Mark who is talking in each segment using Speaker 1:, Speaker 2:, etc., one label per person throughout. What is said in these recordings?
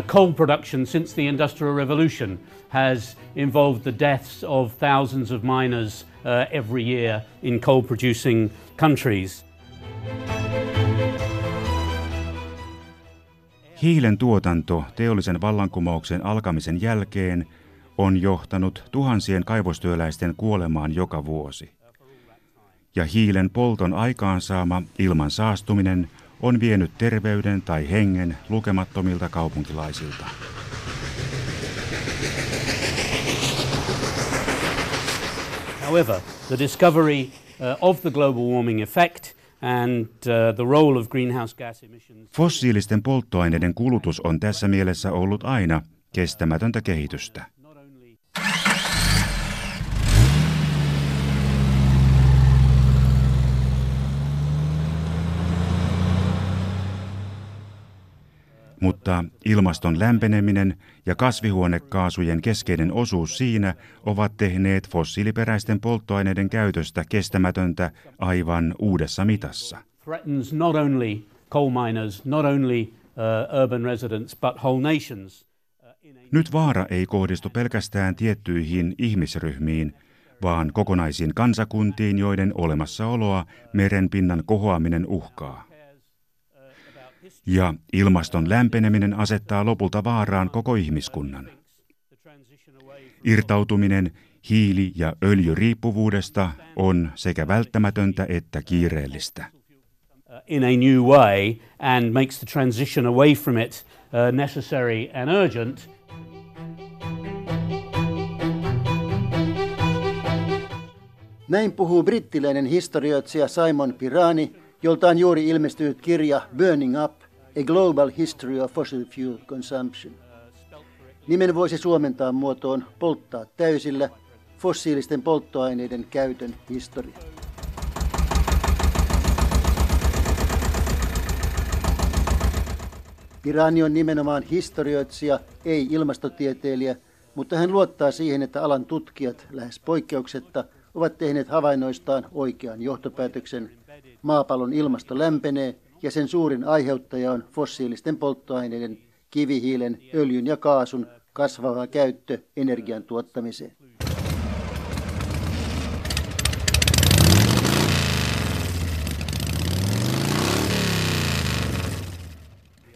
Speaker 1: uh, coal production since the Industrial Revolution has involved the deaths of thousands of miners uh, every year in coal producing countries.
Speaker 2: Hiilen tuotanto teollisen vallankumouksen alkamisen jälkeen on johtanut tuhansien kaivostyöläisten kuolemaan joka vuosi. Ja hiilen polton aikaansaama ilman saastuminen on vienyt terveyden tai hengen lukemattomilta kaupunkilaisilta.
Speaker 1: However, the discovery uh, of the global warming effect and uh, the role of greenhouse gas emissions.
Speaker 2: Fossiilisten polttoaineiden kulutus on tässä mielessä ollut aina kestämätöntä kehitystä. Mutta ilmaston lämpeneminen ja kasvihuonekaasujen keskeinen osuus siinä ovat tehneet fossiiliperäisten polttoaineiden käytöstä kestämätöntä aivan uudessa mitassa.
Speaker 1: Uh, nations.
Speaker 2: Nyt vaara ei kohdistu pelkästään tiettyihin ihmisryhmiin, vaan kokonaisiin kansakuntiin, joiden olemassaoloa merenpinnan kohoaminen uhkaa. Ja ilmaston lämpeneminen asettaa lopulta vaaraan koko ihmiskunnan. Irtautuminen hiili- ja öljyriippuvuudesta on sekä välttämätöntä että kiireellistä.
Speaker 1: In a new way and makes the transition away from it uh, necessary and urgent.
Speaker 3: Näin puhuu brittiläinen historioitsija Simon Pirani, jolta on juuri ilmestynyt kirja Burning Up, A Global History of Fossil Fuel Consumption. Nimen voisi suomentaa muotoon polttaa täysillä fossiilisten polttoaineiden käytön historia. Pirani on nimenomaan historioitsija, ei ilmastotieteilijä, mutta hän luottaa siihen, että alan tutkijat lähes poikkeuksetta ovat tehneet havainnoistaan oikean johtopäätöksen. Maapallon ilmasto lämpenee ja sen suurin aiheuttaja on fossiilisten polttoaineiden, kivihiilen, öljyn ja kaasun kasvava käyttö energian tuottamiseen.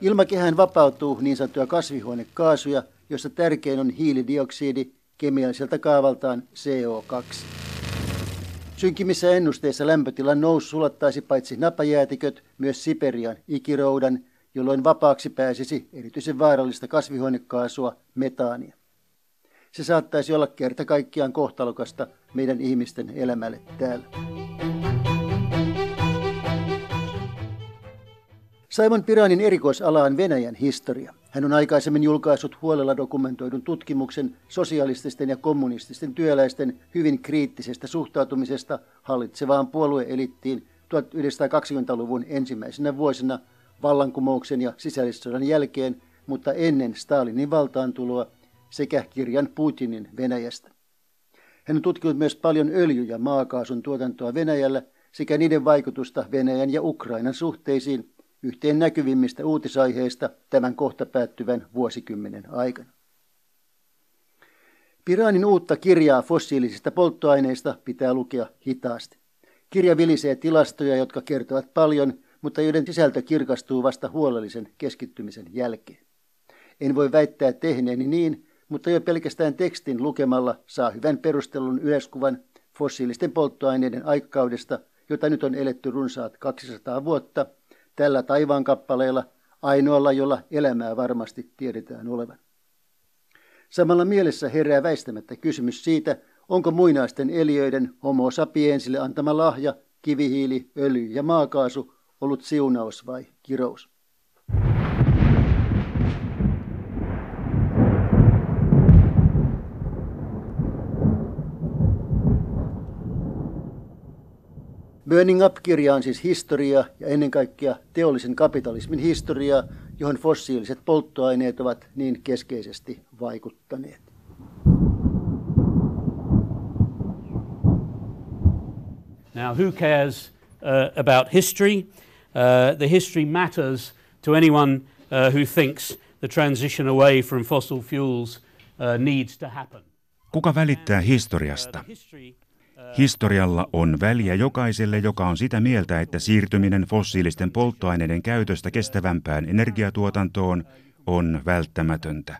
Speaker 3: Ilmakehään vapautuu niin sanottuja kasvihuonekaasuja, joista tärkein on hiilidioksidi, kemialliselta kaavaltaan CO2. Synkimissä ennusteissa lämpötilan nousu sulattaisi paitsi napajäätiköt, myös Siperian ikiroudan, jolloin vapaaksi pääsisi erityisen vaarallista kasvihuonekaasua, metaania. Se saattaisi olla kerta kaikkiaan kohtalokasta meidän ihmisten elämälle täällä. Simon Piranin erikoisala on Venäjän historia. Hän on aikaisemmin julkaissut huolella dokumentoidun tutkimuksen sosialististen ja kommunististen työläisten hyvin kriittisestä suhtautumisesta hallitsevaan puolueelittiin 1920-luvun ensimmäisenä vuosina vallankumouksen ja sisällissodan jälkeen, mutta ennen Stalinin valtaantuloa sekä kirjan Putinin Venäjästä. Hän on tutkinut myös paljon öljy- ja maakaasun tuotantoa Venäjällä sekä niiden vaikutusta Venäjän ja Ukrainan suhteisiin yhteen näkyvimmistä uutisaiheista tämän kohta päättyvän vuosikymmenen aikana. Piranin uutta kirjaa fossiilisista polttoaineista pitää lukea hitaasti. Kirja vilisee tilastoja, jotka kertovat paljon, mutta joiden sisältö kirkastuu vasta huolellisen keskittymisen jälkeen. En voi väittää tehneeni niin, mutta jo pelkästään tekstin lukemalla saa hyvän perustelun yleiskuvan fossiilisten polttoaineiden aikakaudesta, jota nyt on eletty runsaat 200 vuotta – tällä taivaankappaleella, ainoalla, jolla elämää varmasti tiedetään olevan. Samalla mielessä herää väistämättä kysymys siitä, onko muinaisten eliöiden homo sapiensille antama lahja, kivihiili, öljy ja maakaasu ollut siunaus vai kirous. Burning Up-kirja on siis historia ja ennen kaikkea teollisen kapitalismin historia, johon fossiiliset polttoaineet ovat niin keskeisesti vaikuttaneet.
Speaker 1: Now, who cares uh, about history? Uh, the history matters to anyone uh, who thinks the transition away from fossil fuels uh, needs to happen.
Speaker 2: Kuka välittää historiasta? Historialla on väliä jokaiselle, joka on sitä mieltä, että siirtyminen fossiilisten polttoaineiden käytöstä kestävämpään energiatuotantoon on välttämätöntä.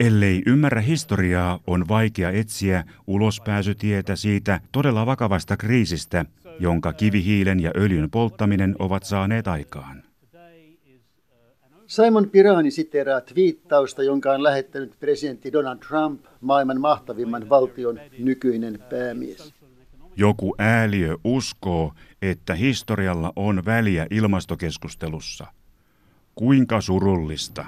Speaker 2: Ellei ymmärrä historiaa, on vaikea etsiä ulospääsytietä siitä todella vakavasta kriisistä, jonka kivihiilen ja öljyn polttaminen ovat saaneet aikaan.
Speaker 3: Simon Pirani siteraa twiittausta, jonka on lähettänyt presidentti Donald Trump, maailman mahtavimman valtion nykyinen päämies.
Speaker 2: Joku ääliö uskoo, että historialla on väliä ilmastokeskustelussa. Kuinka surullista.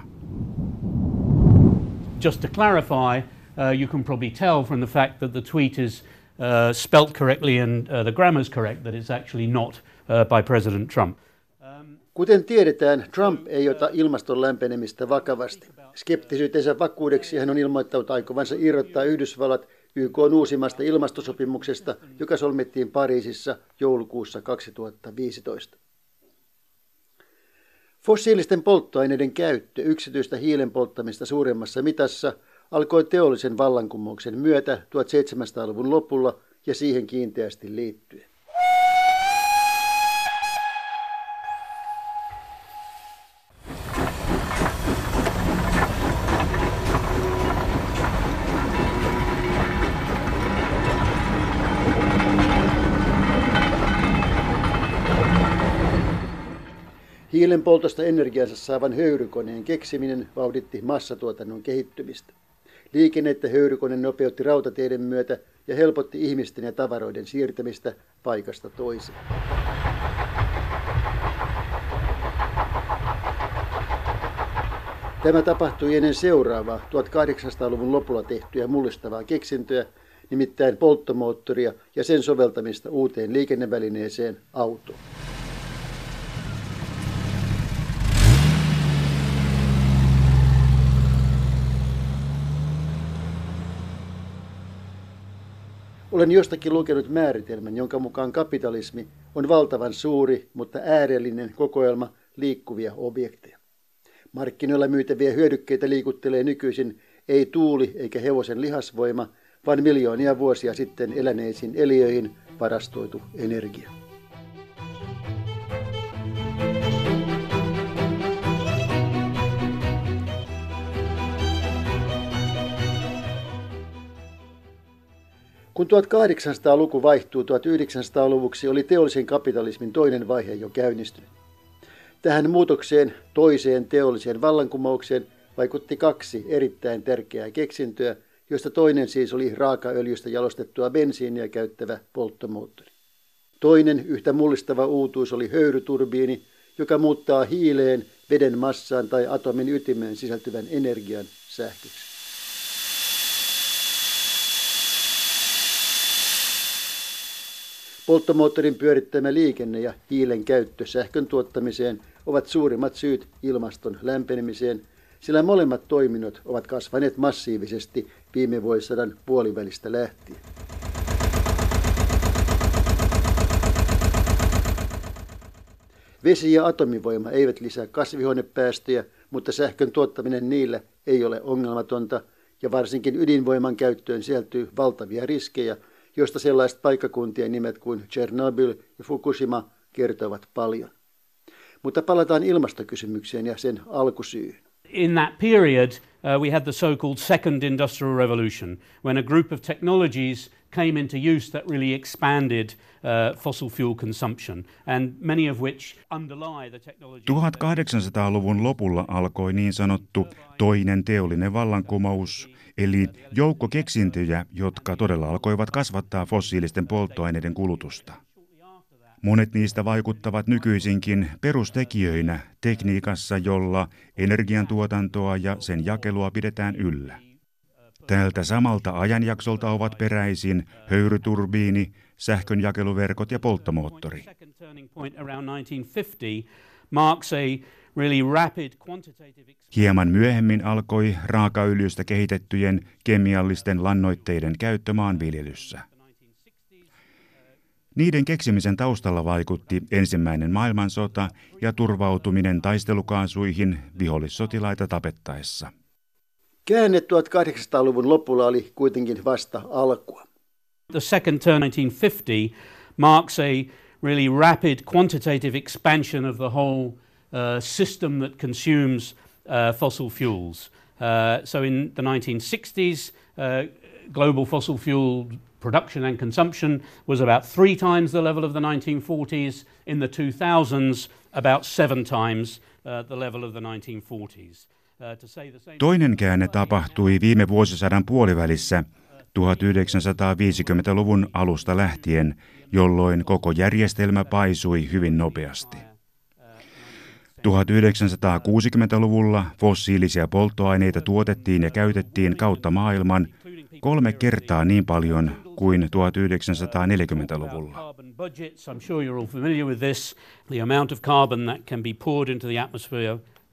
Speaker 1: Just to clarify, uh, you can probably tell from the fact that the tweet is uh, spelt correctly and uh, the grammar's correct that it's actually not uh, by President Trump.
Speaker 3: Kuten tiedetään, Trump ei ota ilmaston lämpenemistä vakavasti. Skeptisyytensä vakuudeksi hän on ilmoittanut aikovansa irrottaa Yhdysvallat YK on uusimmasta ilmastosopimuksesta, joka solmittiin Pariisissa joulukuussa 2015. Fossiilisten polttoaineiden käyttö yksityistä hiilen polttamista suuremmassa mitassa alkoi teollisen vallankumouksen myötä 1700-luvun lopulla ja siihen kiinteästi liittyen. Hiilen poltosta energiansa saavan höyrykoneen keksiminen vauhditti massatuotannon kehittymistä. Liikennettä höyrykone nopeutti rautateiden myötä ja helpotti ihmisten ja tavaroiden siirtämistä paikasta toiseen. Tämä tapahtui ennen seuraavaa 1800-luvun lopulla tehtyä mullistavaa keksintöä, nimittäin polttomoottoria ja sen soveltamista uuteen liikennevälineeseen autoon. Olen jostakin lukenut määritelmän, jonka mukaan kapitalismi on valtavan suuri, mutta äärellinen kokoelma liikkuvia objekteja. Markkinoilla myytäviä hyödykkeitä liikuttelee nykyisin ei tuuli eikä hevosen lihasvoima, vaan miljoonia vuosia sitten eläneisiin eliöihin varastoitu energia. Kun 1800-luku vaihtuu 1900-luvuksi, oli teollisen kapitalismin toinen vaihe jo käynnistynyt. Tähän muutokseen, toiseen teolliseen vallankumoukseen, vaikutti kaksi erittäin tärkeää keksintöä, joista toinen siis oli raakaöljystä jalostettua bensiiniä käyttävä polttomoottori. Toinen yhtä mullistava uutuus oli höyryturbiini, joka muuttaa hiileen, veden massaan tai atomin ytimeen sisältyvän energian sähköksi. Polttomoottorin pyörittämä liikenne ja hiilen käyttö sähkön tuottamiseen ovat suurimmat syyt ilmaston lämpenemiseen, sillä molemmat toiminnot ovat kasvaneet massiivisesti viime vuosisadan puolivälistä lähtien. Vesi ja atomivoima eivät lisää kasvihuonepäästöjä, mutta sähkön tuottaminen niillä ei ole ongelmatonta ja varsinkin ydinvoiman käyttöön sisältyy valtavia riskejä, josta sellaiset paikkakuntien nimet kuin Chernobyl ja Fukushima kertovat paljon. Mutta palataan ilmastokysymykseen ja sen alkusyyhyn.
Speaker 1: In that period, uh, we had the so-called second industrial revolution, when a group of technologies came into use that really expanded uh, fossil fuel consumption, and many of which underlie the technology.
Speaker 2: 1800-luvun lopulla alkoi niin sanottu toinen teollinen vallankumous, eli joukko keksintöjä, jotka todella alkoivat kasvattaa fossiilisten polttoaineiden kulutusta. Monet niistä vaikuttavat nykyisinkin perustekijöinä tekniikassa, jolla energiantuotantoa ja sen jakelua pidetään yllä. Tältä samalta ajanjaksolta ovat peräisin höyryturbiini, sähkönjakeluverkot ja polttomoottori. Hieman myöhemmin alkoi raakaöljystä kehitettyjen kemiallisten lannoitteiden käyttö maanviljelyssä. Niiden keksimisen taustalla vaikutti ensimmäinen maailmansota ja turvautuminen taistelukaasuihin vihollissotilaita tapettaessa.
Speaker 3: Käänne 1800-luvun lopulla oli kuitenkin vasta alkua.
Speaker 1: The second turn 1950 marks a really rapid quantitative expansion of the whole uh, system that consumes uh, fossil fuels. Uh, so in the 1960s, uh, global fossil fuel production and consumption was about three times the level of the 1940s. In the 2000s, about seven times uh, the level of the 1940s.
Speaker 2: Uh, Toinen käänne tapahtui viime vuosisadan puolivälissä 1950-luvun alusta lähtien, jolloin koko järjestelmä paisui hyvin nopeasti. 1960-luvulla fossiilisia polttoaineita tuotettiin ja käytettiin kautta maailman kolme kertaa niin paljon kuin 1940-luvulla.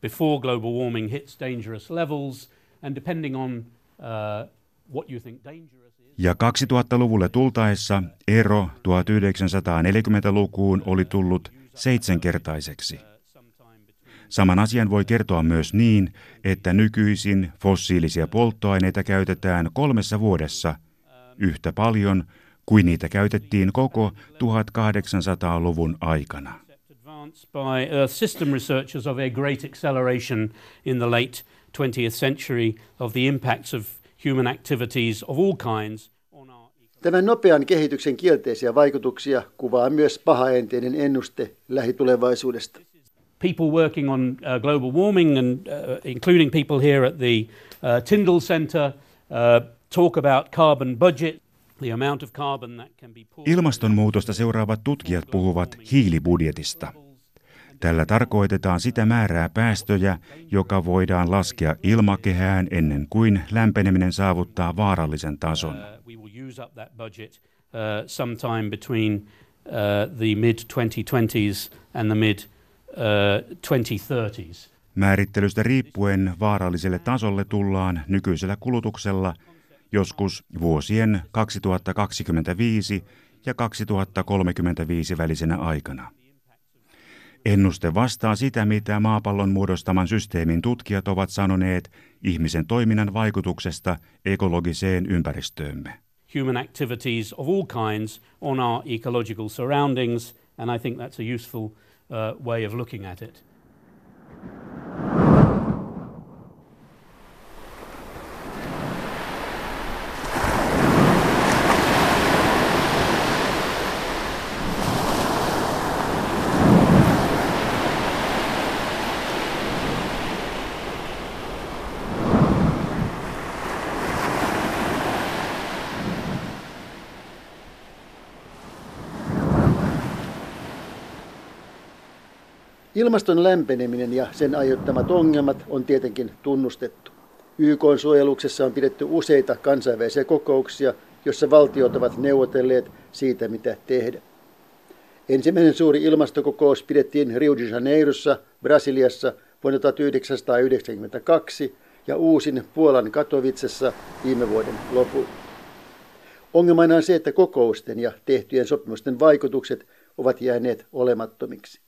Speaker 2: before global warming hits dangerous levels, and depending on uh. Ja 2000-luvulle tultaessa ero 1940-lukuun oli tullut seitsemänkertaiseksi. Saman asian voi kertoa myös niin, että nykyisin fossiilisia polttoaineita käytetään kolmessa vuodessa yhtä paljon kuin niitä käytettiin koko 1800-luvun aikana.
Speaker 1: By Earth system researchers of a great acceleration in the late 20th century of the impacts of human activities of all kinds
Speaker 3: Tämän nopean kehityksen kielteisiä vaikutuksia kuvaa myös pahaenteinen ennuste lähitulevaisuudesta
Speaker 1: people working on uh, global warming, and uh, including people here at the uh, Tyndall Centre, uh,
Speaker 2: Ilmastonmuutosta seuraavat tutkijat puhuvat hiilibudjetista. Tällä tarkoitetaan sitä määrää päästöjä, joka voidaan laskea ilmakehään ennen kuin lämpeneminen saavuttaa vaarallisen tason.
Speaker 1: sometime between the mid 2020s and the mid 2030s.
Speaker 2: Määrittelystä riippuen vaaralliselle tasolle tullaan nykyisellä kulutuksella joskus vuosien 2025 ja 2035 välisenä aikana. Ennuste vastaa sitä, mitä maapallon muodostaman systeemin tutkijat ovat sanoneet ihmisen toiminnan vaikutuksesta ekologiseen ympäristöömme.
Speaker 1: Human activities of all kinds on our ecological surroundings, and I think that's a useful uh, way of looking at it.
Speaker 3: Ilmaston lämpeneminen ja sen aiheuttamat ongelmat on tietenkin tunnustettu. YK suojeluksessa on pidetty useita kansainvälisiä kokouksia, joissa valtiot ovat neuvotelleet siitä, mitä tehdä. Ensimmäinen suuri ilmastokokous pidettiin Rio de Janeirossa, Brasiliassa vuonna 1992 ja uusin Puolan Katowicessa viime vuoden lopulla. Ongelmana on se, että kokousten ja tehtyjen sopimusten vaikutukset ovat jääneet olemattomiksi.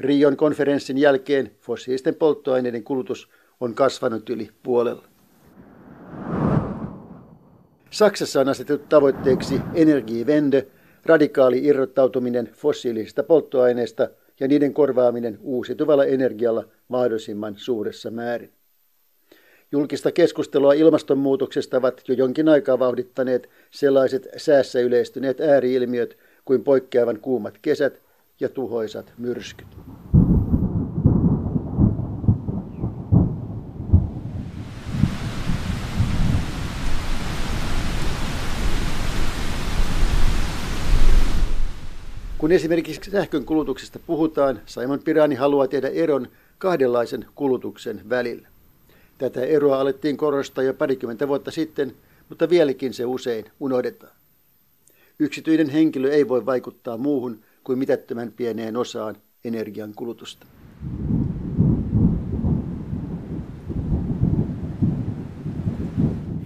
Speaker 3: Rion konferenssin jälkeen fossiilisten polttoaineiden kulutus on kasvanut yli puolella. Saksassa on asetettu tavoitteeksi energiivende, radikaali irrottautuminen fossiilisista polttoaineista ja niiden korvaaminen uusiutuvalla energialla mahdollisimman suuressa määrin. Julkista keskustelua ilmastonmuutoksesta ovat jo jonkin aikaa vauhdittaneet sellaiset säässä yleistyneet ääriilmiöt kuin poikkeavan kuumat kesät ja tuhoisat myrskyt. Kun esimerkiksi sähkön kulutuksesta puhutaan, Simon Pirani haluaa tehdä eron kahdenlaisen kulutuksen välillä. Tätä eroa alettiin korostaa jo parikymmentä vuotta sitten, mutta vieläkin se usein unohdetaan. Yksityinen henkilö ei voi vaikuttaa muuhun kuin mitättömän pieneen osaan energian kulutusta.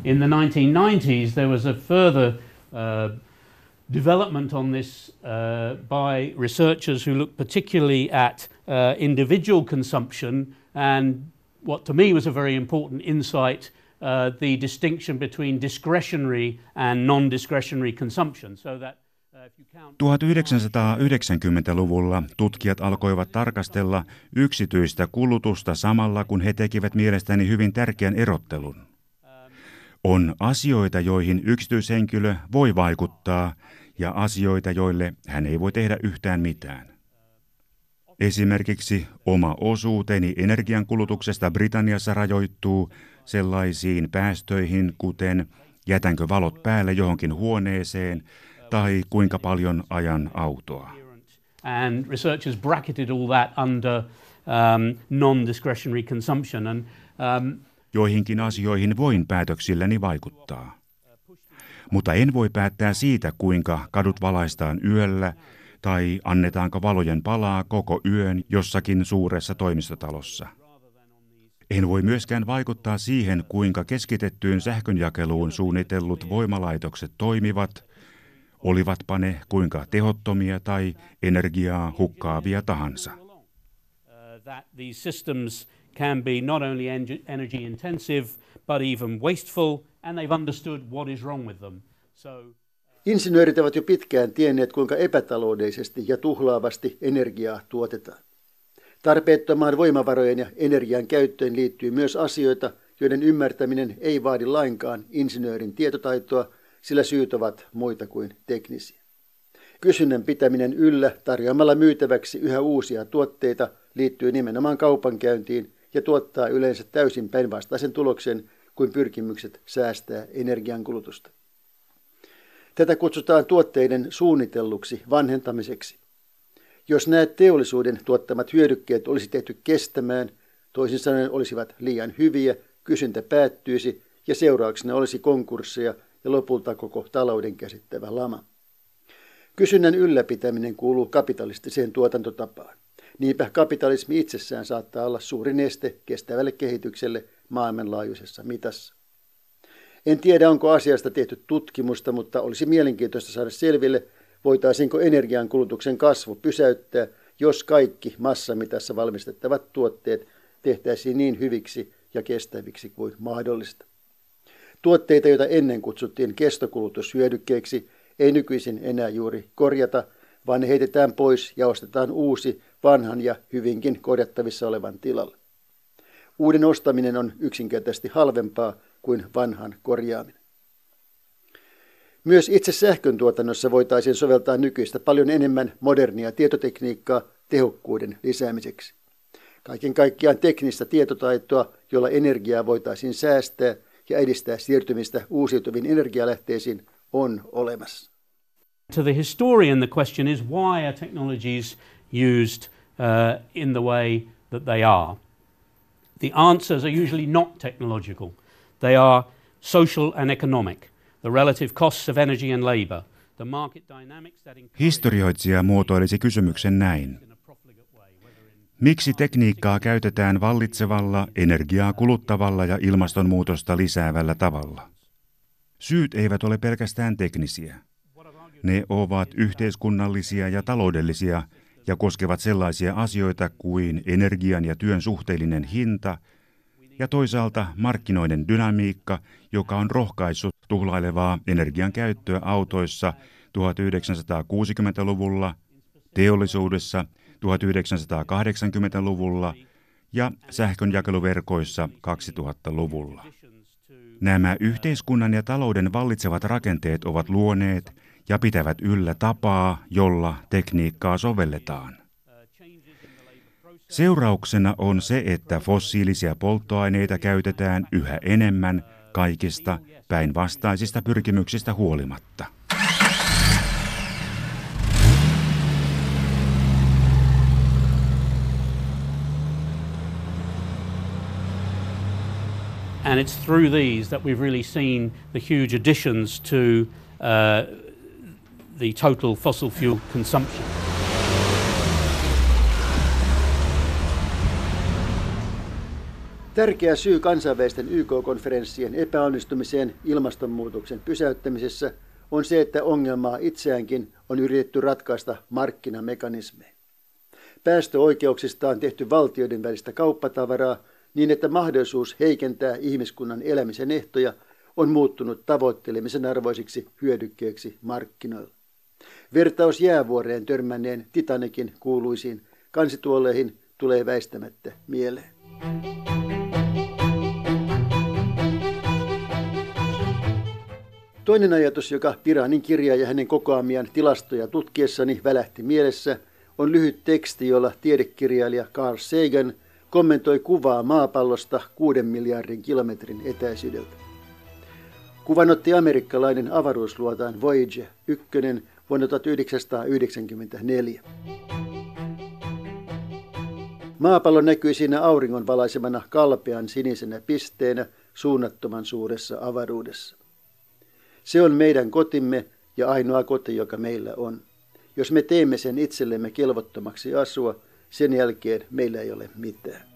Speaker 1: In the 1990s there was a further uh, development on this uh, by researchers who looked particularly at uh, individual consumption and what to me was a very important insight uh, the distinction between discretionary and non discretionary consumption. So that
Speaker 2: 1990-luvulla tutkijat alkoivat tarkastella yksityistä kulutusta samalla, kun he tekivät mielestäni hyvin tärkeän erottelun. On asioita, joihin yksityishenkilö voi vaikuttaa, ja asioita, joille hän ei voi tehdä yhtään mitään. Esimerkiksi oma osuuteni energiankulutuksesta Britanniassa rajoittuu sellaisiin päästöihin, kuten jätänkö valot päälle johonkin huoneeseen tai kuinka paljon ajan autoa.
Speaker 1: And researchers bracketed all that under um, non-discretionary consumption. And, um,
Speaker 2: Joihinkin asioihin voin päätöksilläni vaikuttaa. Mutta en voi päättää siitä, kuinka kadut valaistaan yöllä tai annetaanko valojen palaa koko yön jossakin suuressa toimistotalossa. En voi myöskään vaikuttaa siihen, kuinka keskitettyyn sähkönjakeluun suunnitellut voimalaitokset toimivat, olivatpa ne kuinka tehottomia tai energiaa hukkaavia tahansa.
Speaker 1: can be not only energy intensive but even wasteful, and they've understood what is wrong with them. So,
Speaker 3: Insinöörit ovat jo pitkään tienneet, kuinka epätaloudellisesti ja tuhlaavasti energiaa tuotetaan. Tarpeettomaan voimavarojen ja energian käyttöön liittyy myös asioita, joiden ymmärtäminen ei vaadi lainkaan insinöörin tietotaitoa, sillä syyt ovat muita kuin teknisiä. Kysynnän pitäminen yllä tarjoamalla myytäväksi yhä uusia tuotteita liittyy nimenomaan kaupankäyntiin ja tuottaa yleensä täysin päinvastaisen tuloksen kuin pyrkimykset säästää energiankulutusta. Tätä kutsutaan tuotteiden suunnitelluksi vanhentamiseksi. Jos näet teollisuuden tuottamat hyödykkeet olisi tehty kestämään, toisin sanoen olisivat liian hyviä, kysyntä päättyisi ja seurauksena olisi konkursseja ja lopulta koko talouden käsittävä lama. Kysynnän ylläpitäminen kuuluu kapitalistiseen tuotantotapaan. Niinpä kapitalismi itsessään saattaa olla suuri neste kestävälle kehitykselle maailmanlaajuisessa mitassa. En tiedä, onko asiasta tehty tutkimusta, mutta olisi mielenkiintoista saada selville, voitaisiinko energiankulutuksen kasvu pysäyttää, jos kaikki massamitassa valmistettavat tuotteet tehtäisiin niin hyviksi ja kestäviksi kuin mahdollista. Tuotteita, joita ennen kutsuttiin kestokulutushyödykkeiksi, ei nykyisin enää juuri korjata, vaan ne heitetään pois ja ostetaan uusi vanhan ja hyvinkin korjattavissa olevan tilalle. Uuden ostaminen on yksinkertaisesti halvempaa kuin vanhan korjaaminen. Myös itse sähkön tuotannossa voitaisiin soveltaa nykyistä paljon enemmän modernia tietotekniikkaa tehokkuuden lisäämiseksi. Kaiken kaikkiaan teknistä tietotaitoa, jolla energiaa voitaisiin säästää ja edistää siirtymistä uusiutuviin energialähteisiin, on olemassa.
Speaker 1: To the historian the question is why are technologies used uh, in the way that they are? The answers are usually not technological. They are social and economic, the relative costs of energy and labor, the market dynamics that
Speaker 2: Historioitsija muotoilisi kysymyksen näin. Miksi tekniikkaa käytetään vallitsevalla, energiaa kuluttavalla ja ilmastonmuutosta lisäävällä tavalla? Syyt eivät ole pelkästään teknisiä. Ne ovat yhteiskunnallisia ja taloudellisia ja koskevat sellaisia asioita kuin energian ja työn suhteellinen hinta ja toisaalta markkinoiden dynamiikka, joka on rohkaissut tuhlailevaa energian käyttöä autoissa 1960-luvulla, teollisuudessa 1980-luvulla ja sähkönjakeluverkoissa 2000-luvulla. Nämä yhteiskunnan ja talouden vallitsevat rakenteet ovat luoneet ja pitävät yllä tapaa, jolla tekniikkaa sovelletaan. Seurauksena on se, että fossiilisia polttoaineita käytetään yhä enemmän kaikista päinvastaisista pyrkimyksistä huolimatta.
Speaker 1: And it's through these that we've really seen the huge additions to uh, the total fossil fuel consumption.
Speaker 3: Tärkeä syy kansainvälisten YK-konferenssien epäonnistumiseen ilmastonmuutoksen pysäyttämisessä on se, että ongelmaa itseäänkin on yritetty ratkaista markkinamekanismein. Päästöoikeuksista on tehty valtioiden välistä kauppatavaraa niin, että mahdollisuus heikentää ihmiskunnan elämisen ehtoja on muuttunut tavoittelemisen arvoisiksi hyödykkeeksi markkinoilla. Vertaus jäävuoreen törmänneen Titanikin kuuluisiin kansituoleihin tulee väistämättä mieleen. Toinen ajatus, joka Piranin kirjaa ja hänen kokoamiaan tilastoja tutkiessani välähti mielessä, on lyhyt teksti, jolla tiedekirjailija Carl Sagan kommentoi kuvaa maapallosta kuuden miljardin kilometrin etäisyydeltä. Kuvan otti amerikkalainen avaruusluotaan Voyager 1 vuonna 1994. Maapallo näkyi siinä auringon valaisemana kalpean sinisenä pisteenä suunnattoman suuressa avaruudessa. Se on meidän kotimme ja ainoa koti, joka meillä on. Jos me teemme sen itsellemme kelvottomaksi asua, sen jälkeen meillä ei ole mitään.